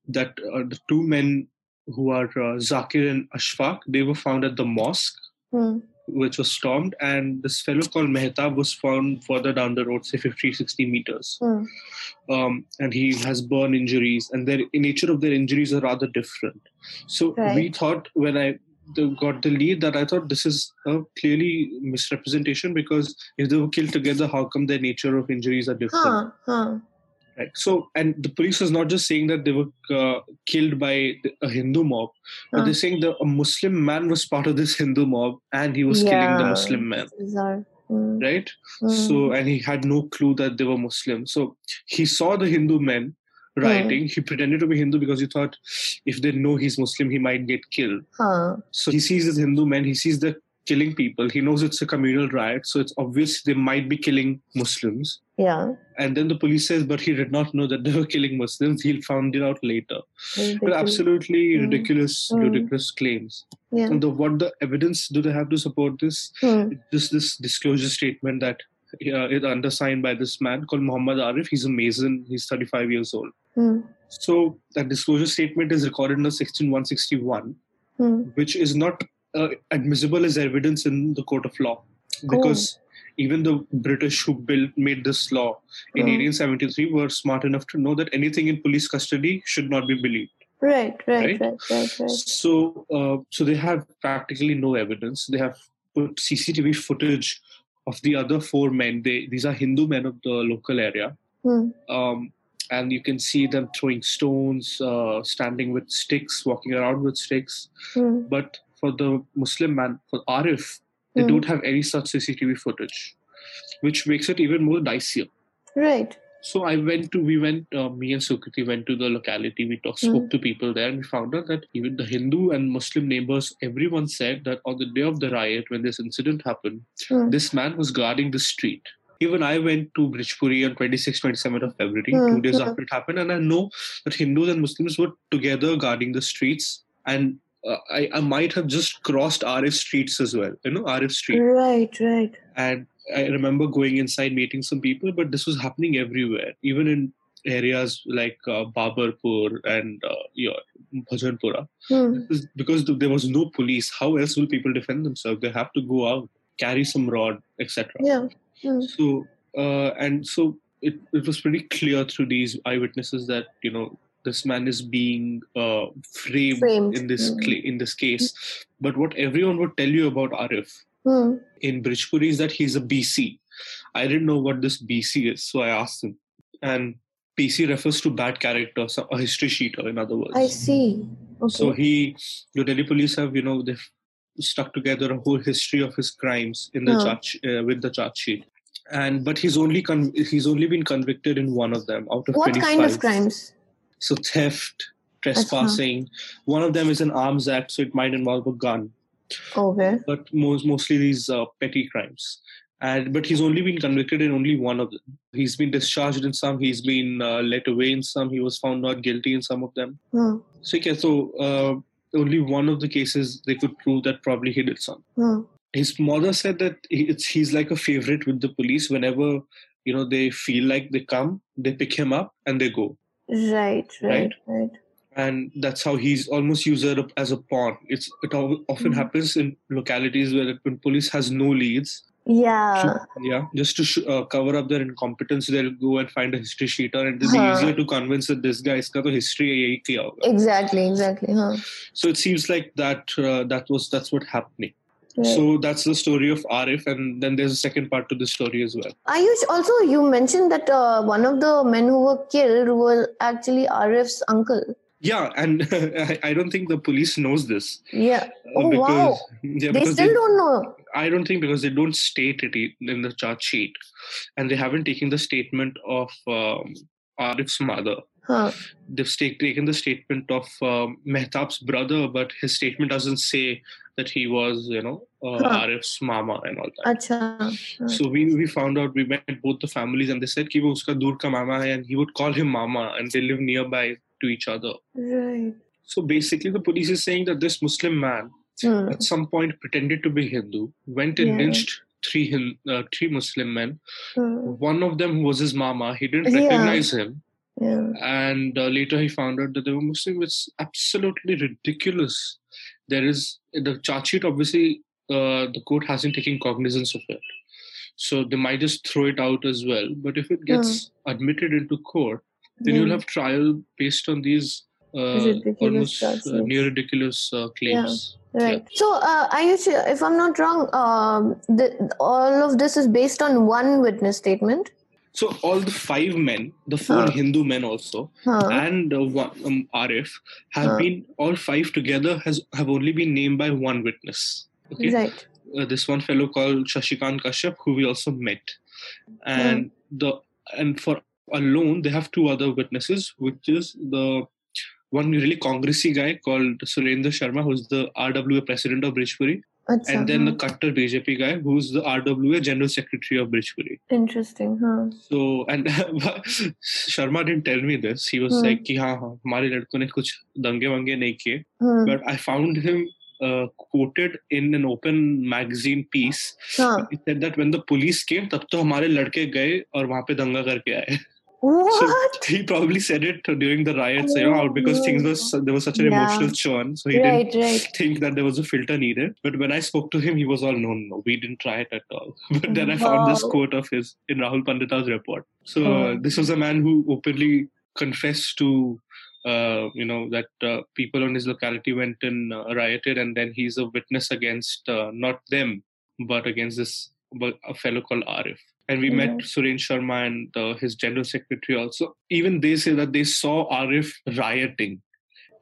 D: that uh, the two men who are uh, Zakir and Ashfaq, they were found at the mosque
B: Mm.
D: which was stormed, and this fellow called Mehtab was found further down the road, say 50, 60 meters.
B: Mm.
D: Um, and he has burn injuries, and their the nature of their injuries are rather different. So we thought when I the, got the lead that I thought this is a clearly misrepresentation because if they were killed together, how come their nature of injuries are different?
B: Huh. Huh.
D: Right. So, and the police is not just saying that they were uh, killed by a Hindu mob, but they're saying that a Muslim man was part of this Hindu mob and he was killing the Muslim man.
B: Mm.
D: Right.
B: Mm.
D: So, and he had no clue that they were Muslim. So, he saw the Hindu men rioting. He pretended to be Hindu because he thought if they know he's Muslim, he might get killed.
B: Huh.
D: So, he sees this Hindu men, he sees the killing people. He knows it's a communal riot, so it's obvious they might be killing Muslims.
B: Yeah.
D: And then the police says, but he did not know that they were killing Muslims. He'll found it out later. But absolutely
B: Mm.
D: ridiculous,
B: Mm.
D: ridiculous claims.
B: Yeah.
D: And the, what the evidence do they have to support this?
B: Hmm.
D: Just this disclosure statement that uh, is undersigned by this man called Muhammad Arif. He's a Mason. He's 35 years old.
B: Hmm.
D: So that disclosure statement is recorded under Section 161,
B: Hmm.
D: which is not uh, admissible as evidence in the court of law because even the British who built made this law in
B: Hmm.
D: 1873 were smart enough to know that anything in police custody should not be believed.
B: Right, right,
D: Right?
B: right, right, right.
D: So, uh, so they have practically no evidence. They have put CCTV footage of the other four men. They these are Hindu men of the local area,
B: Hmm.
D: um, and you can see them throwing stones, uh, standing with sticks, walking around with sticks.
B: Hmm.
D: But for the Muslim man, for Arif, they
B: Hmm.
D: don't have any such CCTV footage, which makes it even more dicier.
B: Right.
D: So I went to, we went, uh, me and Sukriti went to the locality. We talked,
B: Mm.
D: spoke to people there, and we found out that even the Hindu and Muslim neighbors, everyone said that on the day of the riot, when this incident happened,
B: Hmm.
D: this man was guarding the street. Even I went to Brijpuri on 26, 27th of February,
B: Mm,
D: two days
B: mm.
D: after it happened, and I know that Hindus and Muslims were together guarding the streets, and uh, I, I might have just crossed Arif streets as well, you know, Arif street.
B: Right, right.
D: And I remember going inside meeting some people, but this was happening everywhere, even in areas like uh, Babarpur and uh, your Bhajanpura.
B: Hmm.
D: Because there was no police, how else will people defend themselves? They have to go out, carry some rod, etc.
B: Yeah. Hmm.
D: So, uh, and so it, it was pretty clear through these eyewitnesses that you know this man is being uh, framed,
B: Framed.
D: in this
B: Mm.
D: cla in this case. But what everyone would tell you about Arif
B: Hmm.
D: in Brijpuri is that he's a BC. I didn't know what this BC is, so I asked him. And BC refers to bad character, so a history sheeter, in other words.
B: I see. Okay.
D: So he, the Delhi police have, you know, they've stuck together a whole history of his crimes in the
B: Huh.
D: charge uh, with the charge sheet. And but he's only con- he's only been convicted in one of them out of
B: what
D: 25.
B: kind of crimes?
D: So theft, trespassing. One of them is an arms act, so it might involve a gun
B: Okay.
D: but most, mostly these uh, petty crimes. And but he's only been convicted in only one of them. He's been discharged in some. He's been uh, let away in some. He was found not guilty in some of them.
B: Hmm.
D: So yeah, so uh, only one of the cases they could prove that probably he did some.
B: Hmm.
D: His mother said that it's he's like a favorite with the police. Whenever you know they feel like they come, they pick him up and they go.
B: Right, right, right.
D: and that's how he's almost used as a pawn. It's it often
B: Mhm.
D: happens in localities where when police has no leads,
B: Yeah.
D: to- yeah, just to sh- uh, cover up their incompetence, they'll go and find a history sheeter, and it'll be
B: Huh.
D: easier to convince that this guy iska to history hai kiya hoga.
B: Exactly, exactly. Huh.
D: So it seems like that uh, that was that's what happening.
B: Right.
D: So that's the story of Arif, and then there's a second part to the story as well.
B: Ayush, also you mentioned that uh, one of the men who were killed was actually Arif's uncle.
D: Yeah, and I, don't think the police knows this.
B: Yeah.
D: uh,
B: Oh,
D: because,
B: wow.
D: Yeah,
B: they still don't know.
D: I don't think because they don't state it in the charge sheet, and they haven't taken the statement of um, Arif's mother.
B: Huh.
D: They've taken the statement of um, Mehtab's brother, but his statement doesn't say that he was, you know, uh,
B: huh.
D: Arif's mama and all that.
B: Achha.
D: So we we found out. We met both the families, and they said that uska dur ka mama hai, and he would call him mama, and they live nearby to each other.
B: Right.
D: So basically, the police is saying that this Muslim man, at some point, pretended to be Hindu, went and
B: yeah.
D: lynched three uh, three Muslim men.
B: Hmm.
D: One of them was his mama. He didn't recognize yeah. him.
B: Yeah.
D: and uh, later he found out that they were Muslim. It's absolutely ridiculous. There is the charge sheet. Obviously, uh, the court hasn't taken cognizance of it, so they might just throw it out as well. But if it gets admitted into court, then you'll
B: Hmm.
D: have trial based on these uh,
B: Ridiculous
D: almost uh, near ridiculous uh, claims.
B: Right. So, uh, Ayush, if I'm not wrong, um, the, all of this is based on one witness statement.
D: So all the five men, the four
B: Huh.
D: Hindu men also,
B: Huh.
D: and uh, one, um, Arif have
B: Huh.
D: been all five together has have only been named by one witness. Okay,
B: Right.
D: uh, this one fellow called Shashikant Kashyap, who we also met, and the and for alone they have two other witnesses, which is the one really congressy guy called Surendra Sharma, who's the RWA president of Brijpuri,
B: Acha,
D: and then the
B: huh.
D: Kattar BJP guy, who's the RWA General Secretary of Parade.
B: Interesting, huh?
D: So and Sharma didn't tell me this. He was
B: Hmm.
D: like कि हाँ हाँ हमारे लड़कों ने कुछ दंगे वंगे नहीं किए.
B: Hmm.
D: But I found him uh, quoted in an open magazine piece.
B: Huh.
D: He said that when the police came, तब तो हमारे लड़के गए और वहाँ पे दंगा करके आए.
B: What?
D: So he probably said it during the riots, you know, because things was there was such an
B: Yeah.
D: emotional churn. So he didn't
B: right, right.
D: think that there was a filter needed. But when I spoke to him, he was all, no, no, we didn't try it at all. But then I found this quote of his in Rahul Pandita's report. So
B: Oh.
D: uh, this was a man who openly confessed to, uh, you know, that uh, people on his locality went and uh, rioted, and then he's a witness against uh, not them, but against this but a fellow called Arif. And we met
B: Mhm.
D: Suren Sharma and uh, his general secretary also. Even they say that they saw Arif rioting.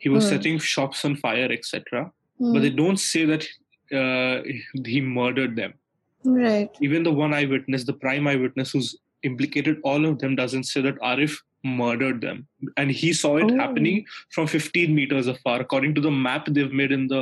D: He was
B: Hmm.
D: setting shops on fire, etc
B: Hmm.
D: but they don't say that uh, he murdered them.
B: right.
D: Even the one eyewitness, the prime eyewitness who's implicated all of them, doesn't say that Arif murdered them. And he saw it
B: Oh.
D: happening from 15 meters afar. According to the map they've made in the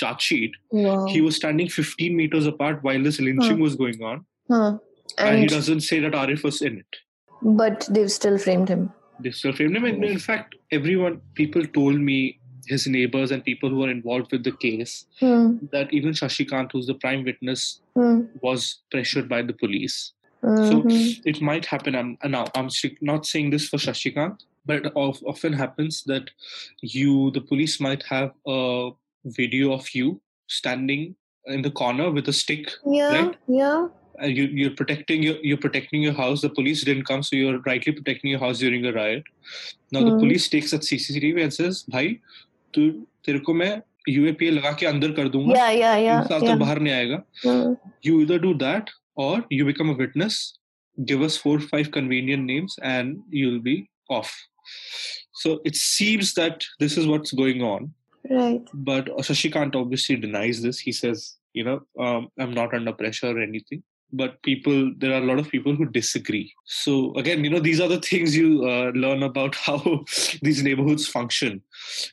D: charge sheet,
B: Wow.
D: he was standing 15 meters apart while this lynching
B: Huh.
D: was going on.
B: huh.
D: And, he doesn't say that Arif was in it.
B: but they've still framed him.
D: They still framed him. And in fact, everyone, people told me, his neighbors and people who were involved with the case,
B: Hmm.
D: that even Shashi Shashikant, who's the prime witness,
B: Hmm.
D: was pressured by the police.
B: Mhm.
D: So it might happen. I'm now I'm not saying this for Shashi Shashikant, but it often happens that you, the police, might have a video of you standing in the corner with a stick.
B: yeah,
D: right?
B: yeah.
D: And you, you're protecting your you're protecting your house. The police didn't come, so you're rightly protecting your house during a riot. Now the
B: Hmm.
D: police takes that CCTV and says, "भाई, तू तेरे को मैं UAPA लगा के अंदर कर दूंगा.
B: Yeah, yeah,
D: तीन
B: yeah.
D: साल
B: yeah.
D: तक बाहर नहीं आएगा."
B: Hmm.
D: you either do that or you become a witness give us four or five convenient names and you'll be off so it seems that this is what's going on
B: Right.
D: but shashikant obviously denies this he says you know um, i'm not under pressure or anything but people there are a lot of people who disagree so again you know these are the things you uh, learn about how these neighborhoods function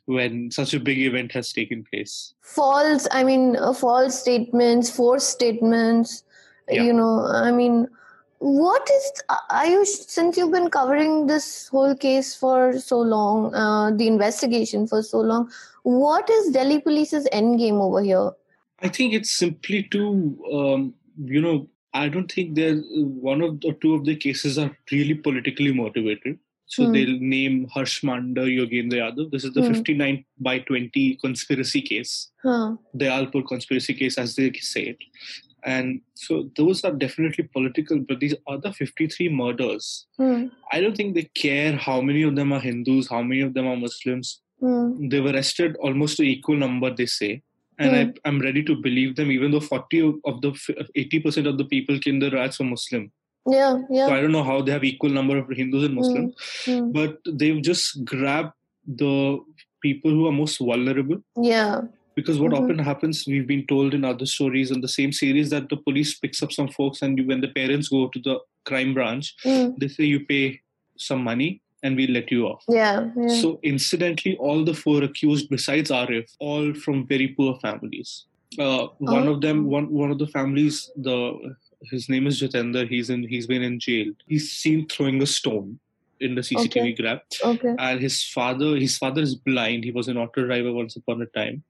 D: when such a big event has taken place
B: False. I mean, uh, false statements, forced statements.
D: Yeah.
B: You know, I mean, what is? Are you since you've been covering this whole case for so long, uh, the investigation for so long? What is Delhi Police's end game over here?
D: I think it's simply to, um, you know, I don't think there's one of the two of the cases are really politically motivated. So
B: Hmm.
D: they'll name Harsh Mander, Yogendra Yadav. This is the
B: Hmm.
D: 59 by 20 conspiracy case,
B: Huh.
D: the Alpur conspiracy case, as they say it. And so those are definitely political, but these other 53 murders,
B: Hmm.
D: I don't think they care how many of them are Hindus, how many of them are Muslims.
B: Hmm.
D: They were arrested almost an equal number, they say. And I, I'm ready to believe them, even though 40 of- the 80% of the people in the riots were Muslim.
B: Yeah. yeah.
D: So I don't know how they have equal number of Hindus and Muslims,
B: Hmm.
D: but they've just grabbed the people who are most vulnerable.
B: Yeah.
D: Because what
B: Mhm.
D: often happens, we've been told in other stories in the same series that the police picks up some folks, and you, when the parents go to the crime branch,
B: Hmm.
D: they say you pay some money and we'll let you off.
B: Yeah. Yeah.
D: So incidentally, all the four accused, besides Arif, all from very poor families. Uh, one of them,
B: Oh.
D: one one of the families, the his name is Jitender. He's in. He's been in jail. He's seen throwing a stone in the CCTV
B: Okay.
D: grab.
B: okay.
D: And his father, his father is blind. He was an auto driver once upon a time.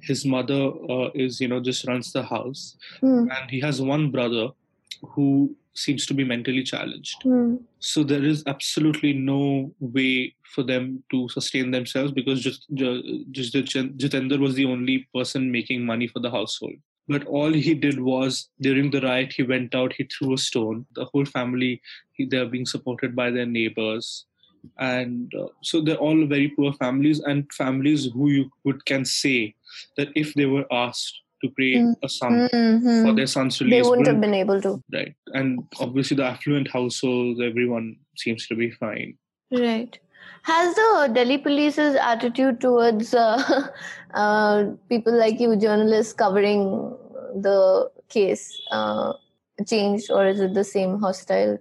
D: His mother uh, is, you know, just runs the house,
B: Hmm.
D: and he has one brother who seems to be mentally challenged.
B: Hmm.
D: So there is absolutely no way for them to sustain themselves because just just Jitender was the only person making money for the household. But all he did was during the riot, he went out, he threw a stone. The whole family, he, they are being supported by their neighbors, and uh, so they're all very poor families and families who you would can say that if they were asked to pay
B: Mm.
D: a sum
B: Mhm.
D: for their son's release.
B: They wouldn't have been able to.
D: right? And obviously, the affluent households, everyone seems to be fine.
B: Right. Has the Delhi police's attitude towards uh, uh, people like you, journalists covering the case, uh, changed, or is it the same hostile?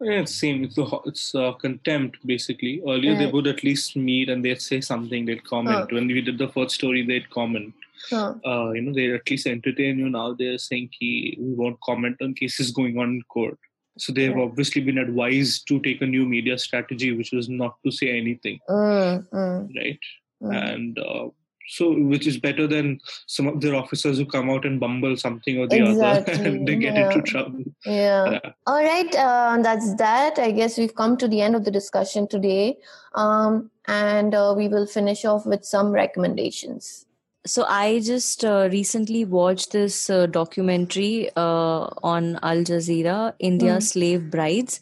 D: Yeah, it's same. It's, the, ho- it's uh, contempt basically. Earlier they would at least meet and they'd say something. They'd comment.
B: Oh.
D: When we did the first story, they'd comment.
B: Huh.
D: uh, you know, they at least entertain you. Now they're saying ki, we won't comment on cases going on in court. So they've
B: Right.
D: obviously been advised to take a new media strategy, which was not to say anything,
B: Mm, mm,
D: right?
B: mm.
D: And uh, so, which is better than some of their officers who come out and bumble something or the other and they get into trouble.
B: Yeah.
D: Yeah.
B: All right. Uh, that's that. I guess we've come to the end of the discussion today. Um, and uh, we will finish off with some recommendations.
C: So I just uh, recently watched this uh, documentary uh, on Al Jazeera, India
B: Mm.
C: Slave Brides.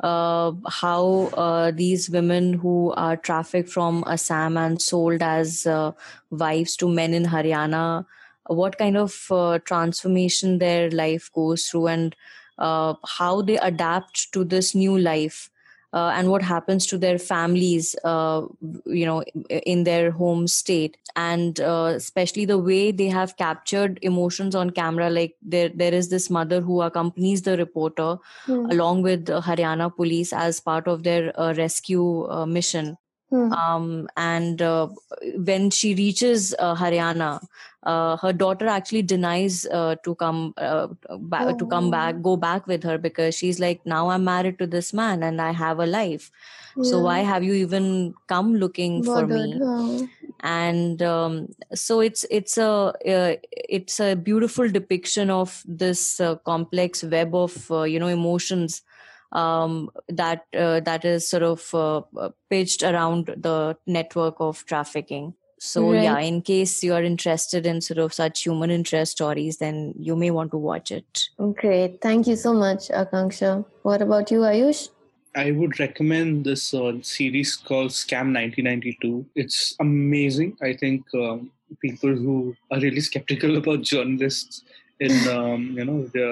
C: Uh, how uh, these women who are trafficked from Assam and sold as uh, wives to men in Haryana, what kind of uh, transformation their life goes through, and uh, how they adapt to this new life. Uh, and what happens to their families, uh, you know, in their home state, and uh, especially the way they have captured emotions on camera. Like there, there is this mother who accompanies the reporter
B: Hmm.
C: along with the Haryana police as part of their uh, rescue uh, mission.
B: Hmm.
C: Um, and uh, when she reaches uh, Haryana, uh, her daughter actually denies uh, to come uh, back to come
B: Oh.
C: back, go back with her because she's like, now I'm married to this man and I have a life. So why have you even come looking for me?
B: Bothered,
C: and um, so it's it's a uh, it's a beautiful depiction of this uh, complex web of uh, you know emotions um, that uh, that is sort of uh, uh, pitched around the network of trafficking so
B: Right.
C: yeah in case you are interested in sort of such human interest stories then you may want to watch it
B: Great. Thank you so much, Akanksha. What about you, Ayush?
D: I would recommend this uh, series called Scam 1992. It's amazing. I think um, people who are really skeptical about journalists in um, you know the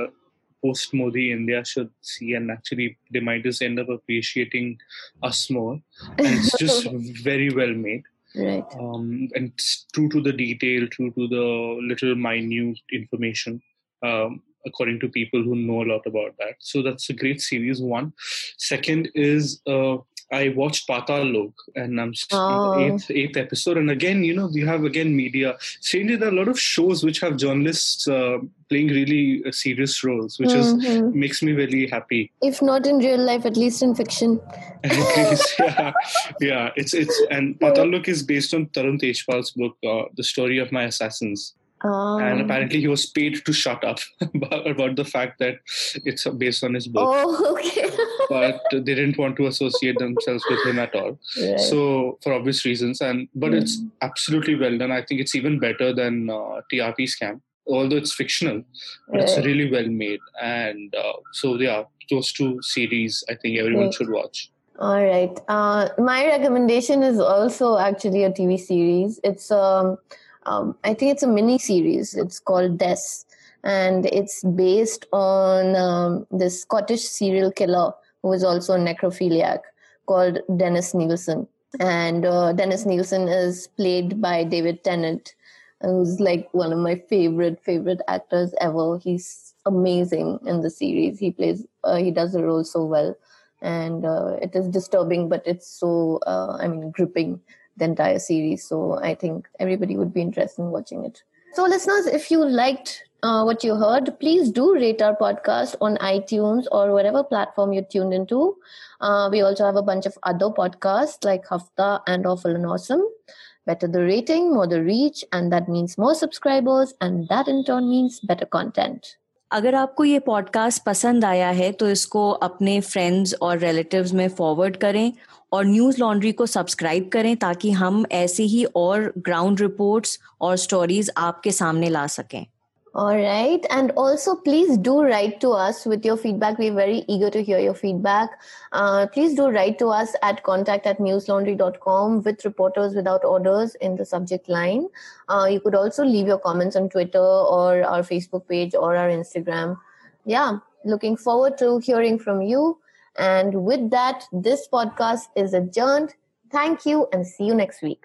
D: post Modi India should see, and actually they might just end up appreciating us more. And it's just very well made,
B: right.
D: um, and it's true to the detail, true to the little minute information. Um, according to people who know a lot about that. So that's a great series. One. Second is uh, I watched Paatal Lok and I'm
B: Oh.
D: eighth, eighth episode. And again, you know, we have again media. Strangely, there are a lot of shows which have journalists uh, playing really uh, serious roles, which is
B: Mhm.
D: makes me really happy.
B: If not in real life, at least in fiction.
D: Least, yeah, yeah. It's it's and Paatal Lok is based on Tarun Tejpal's book, uh, The Story of My Assassins.
B: Um,
D: and apparently he was paid to shut up about, about the fact that it's based on his book
B: Oh, okay.
D: but they didn't want to associate themselves with him at all
B: Right.
D: so for obvious reasons and but it's absolutely well done i think it's even better than uh, trp scam although it's fictional but it's really well made and uh, so yeah those two series i think everyone
B: Right.
D: should watch
B: All right. Uh, my recommendation is also actually a TV series. It's um, um, I think it's a mini series. It's called Des, and it's based on um, this Scottish serial killer who is also a necrophiliac called Dennis Nilsen. And uh, Dennis Nilsen is played by David Tennant, who's like one of my favorite favorite actors ever. He's amazing in the series. He plays uh, he does the role so well and uh, it is disturbing but it's so uh, i mean gripping the entire series so i think everybody would be interested in watching it so listeners if you liked uh, what you heard please do rate our podcast on itunes or whatever platform you're tuned into uh, we also have a bunch of other podcasts like hafta and awful and awesome better the rating more the reach and that means more subscribers and that in turn means better content
C: अगर आपको ये podcast पसंद आया है तो इसको अपने friends और रिलेटिव्स में फॉरवर्ड करें और न्यूज़ लॉन्ड्री को सब्सक्राइब करें ताकि हम ऐसे ही और ग्राउंड रिपोर्ट्स और स्टोरीज आपके सामने ला सकें
B: all right. And also, please do write to us with your feedback. We're very eager to hear your feedback. Uh, please do write to us at contact at newslaundry.com with reporters without orders in the subject line. Uh, you could also leave your comments on Twitter or our Facebook page or our Instagram. Yeah, looking forward to hearing from you. And with that, this podcast is adjourned. Thank you and see you next week.